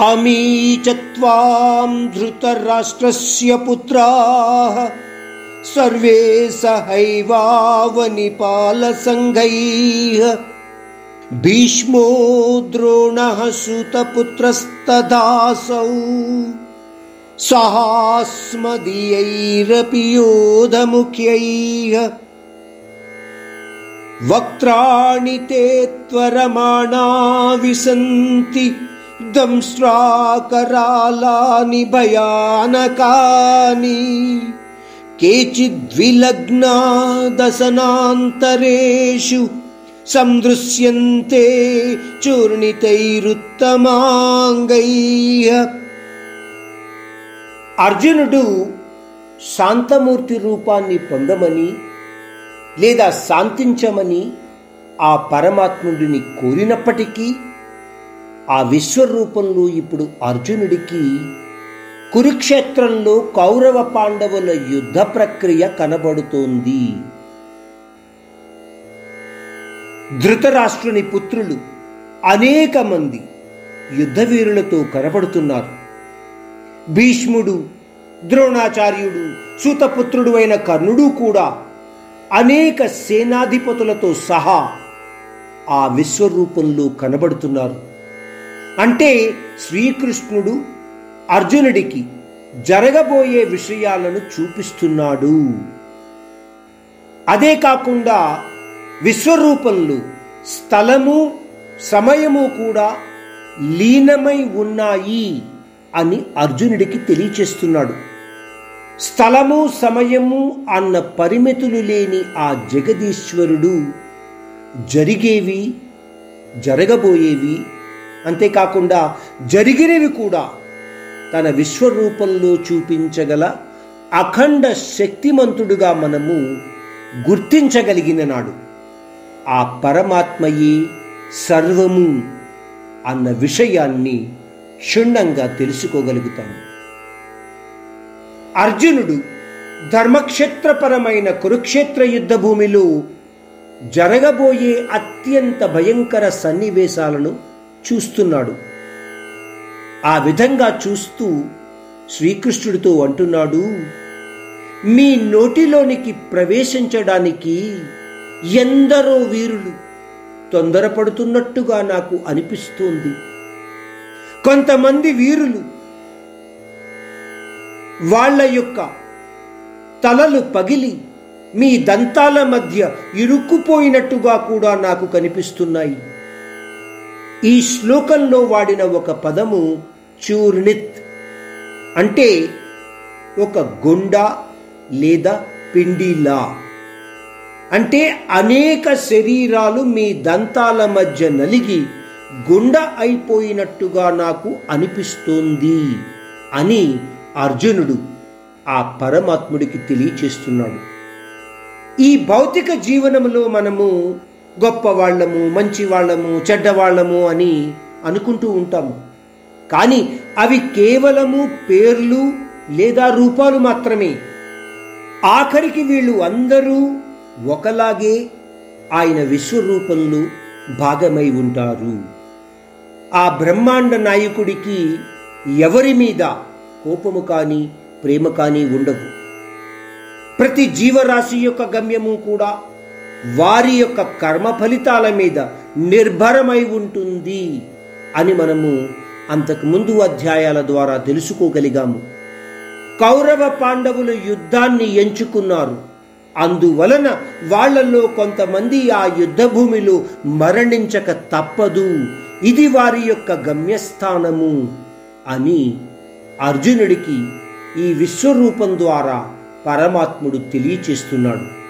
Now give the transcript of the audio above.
अमी च त्वां धृतराष्ट्रस्य पुत्राः। सर्वे सहैवावनिपालसङ्घैः। भीष्मो द्रोणः सुतपुत्रस्तदासौ। सहास्मदीयैरपि योधमुख्यैः। वक्त्राणि ते त्वरमाणा विसन्ति दंष्ट्राकरालानि भयानकानि केचिद्विलग्ना दशनान्तरेषु सन्दृश्यन्ते చూర్ణితైరుత్తమాంగైః అర్జునుడు శాంతమూర్తి రూపాన్ని పొందమని లేదా శాంతించమని ఆ పరమాత్ముడిని కోరినప్పటికీ ఆ విశ్వరూపంలో ఇప్పుడు అర్జునుడికి కురుక్షేత్రంలో కౌరవ పాండవుల యుద్ధ ప్రక్రియ కనబడుతోంది. ధృతరాష్ట్రుని పుత్రులు అనేక మంది యుద్ధవీరులతో కనబడుతున్నారు. భీష్ముడు ద్రోణాచార్యుడు సూతపుత్రుడు అయిన కర్ణుడు కూడా అనేక సేనాధిపతులతో సహా ఆ విశ్వరూపంలో కనబడుతున్నారు. అంటే శ్రీకృష్ణుడు అర్జునుడికి జరగబోయే విషయాలను చూపిస్తున్నాడు. అదే కాకుండా విశ్వరూపంలో స్థలము సమయము కూడా లీనమై ఉన్నాయి అని అర్జునుడికి తెలియచేస్తున్నాడు. స్థలము సమయము అన్న పరిమితులు లేని ఆ జగదీశ్వరుడు జరిగేవి జరగబోయేవి అంతేకాకుండా జరిగినవి కూడా తన విశ్వరూపంలో చూపించగల అఖండ శక్తిమంతుడుగా మనము గుర్తించగలిగిన నాడు ఆ పరమాత్మయే సర్వము అన్న విషయాన్ని క్షుణ్ణంగా తెలుసుకోగలుగుతాము అర్జునుడు ధర్మక్షేత్రపరమైన కురుక్షేత్ర యుద్ధ భూమిలో జరగబోయే అత్యంత భయంకర సన్నివేశాలను చూస్తున్నాడు. ఆ విధంగా చూస్తూ శ్రీకృష్ణుడితో అంటున్నాడు మీ నోటిలోనికి ప్రవేశించడానికి ఎందరో వీరులు తొందరపడుతున్నట్టుగా నాకు అనిపిస్తోంది. కొంతమంది వీరులు వాళ్ళ యొక్క తలలు పగిలి మీ దంతాల మధ్య ఇరుక్కుపోయినట్టుగా కూడా నాకు కనిపిస్తున్నాయి. ఈ శ్లోకంలో వాడిన ఒక పదము చూర్ణిత్. అంటే ఒక గుండ లేదా పిండిలా. అంటే అనేక శరీరాలు మీ దంతాల మధ్య నలిగి గుండ అయిపోయినట్టుగా నాకు అనిపిస్తోంది అని అర్జునుడు ఆ పరమాత్ముడికి తెలియచేస్తున్నాడు. ఈ భౌతిక జీవనంలో మనము గొప్పవాళ్ళము మంచివాళ్ళము చెడ్డవాళ్ళము అని అనుకుంటూ ఉంటాము. కానీ అవి కేవలము పేర్లు లేదా రూపాలు మాత్రమే. ఆఖరికి వీళ్ళు అందరూ ఒకలాగే ఆయన విశ్వరూపంలో భాగమై ఉంటారు. ఆ బ్రహ్మాండ నాయకుడికి ఎవరి మీద కోపము కానీ ప్రేమ కానీ ఉండవు ప్రతి జీవరాశి యొక్క గమ్యము కూడా వారి యొక్క కర్మ ఫలితాల మీద నిర్భరమై ఉంటుంది అని మనము అంతకుముందు అధ్యాయాల ద్వారా తెలుసుకోగలిగాము. కౌరవ పాండవులు యుద్ధాన్ని ఎంచుకున్నారు. అందువలన వాళ్ళలో కొంతమంది ఆ యుద్ధ భూమిలో మరణించక తప్పదు. ఇది వారి యొక్క గమ్యస్థానము అని అర్జునుడికి ఈ విశ్వరూపం ద్వారా పరమాత్ముడు తెలియచేస్తున్నాడు.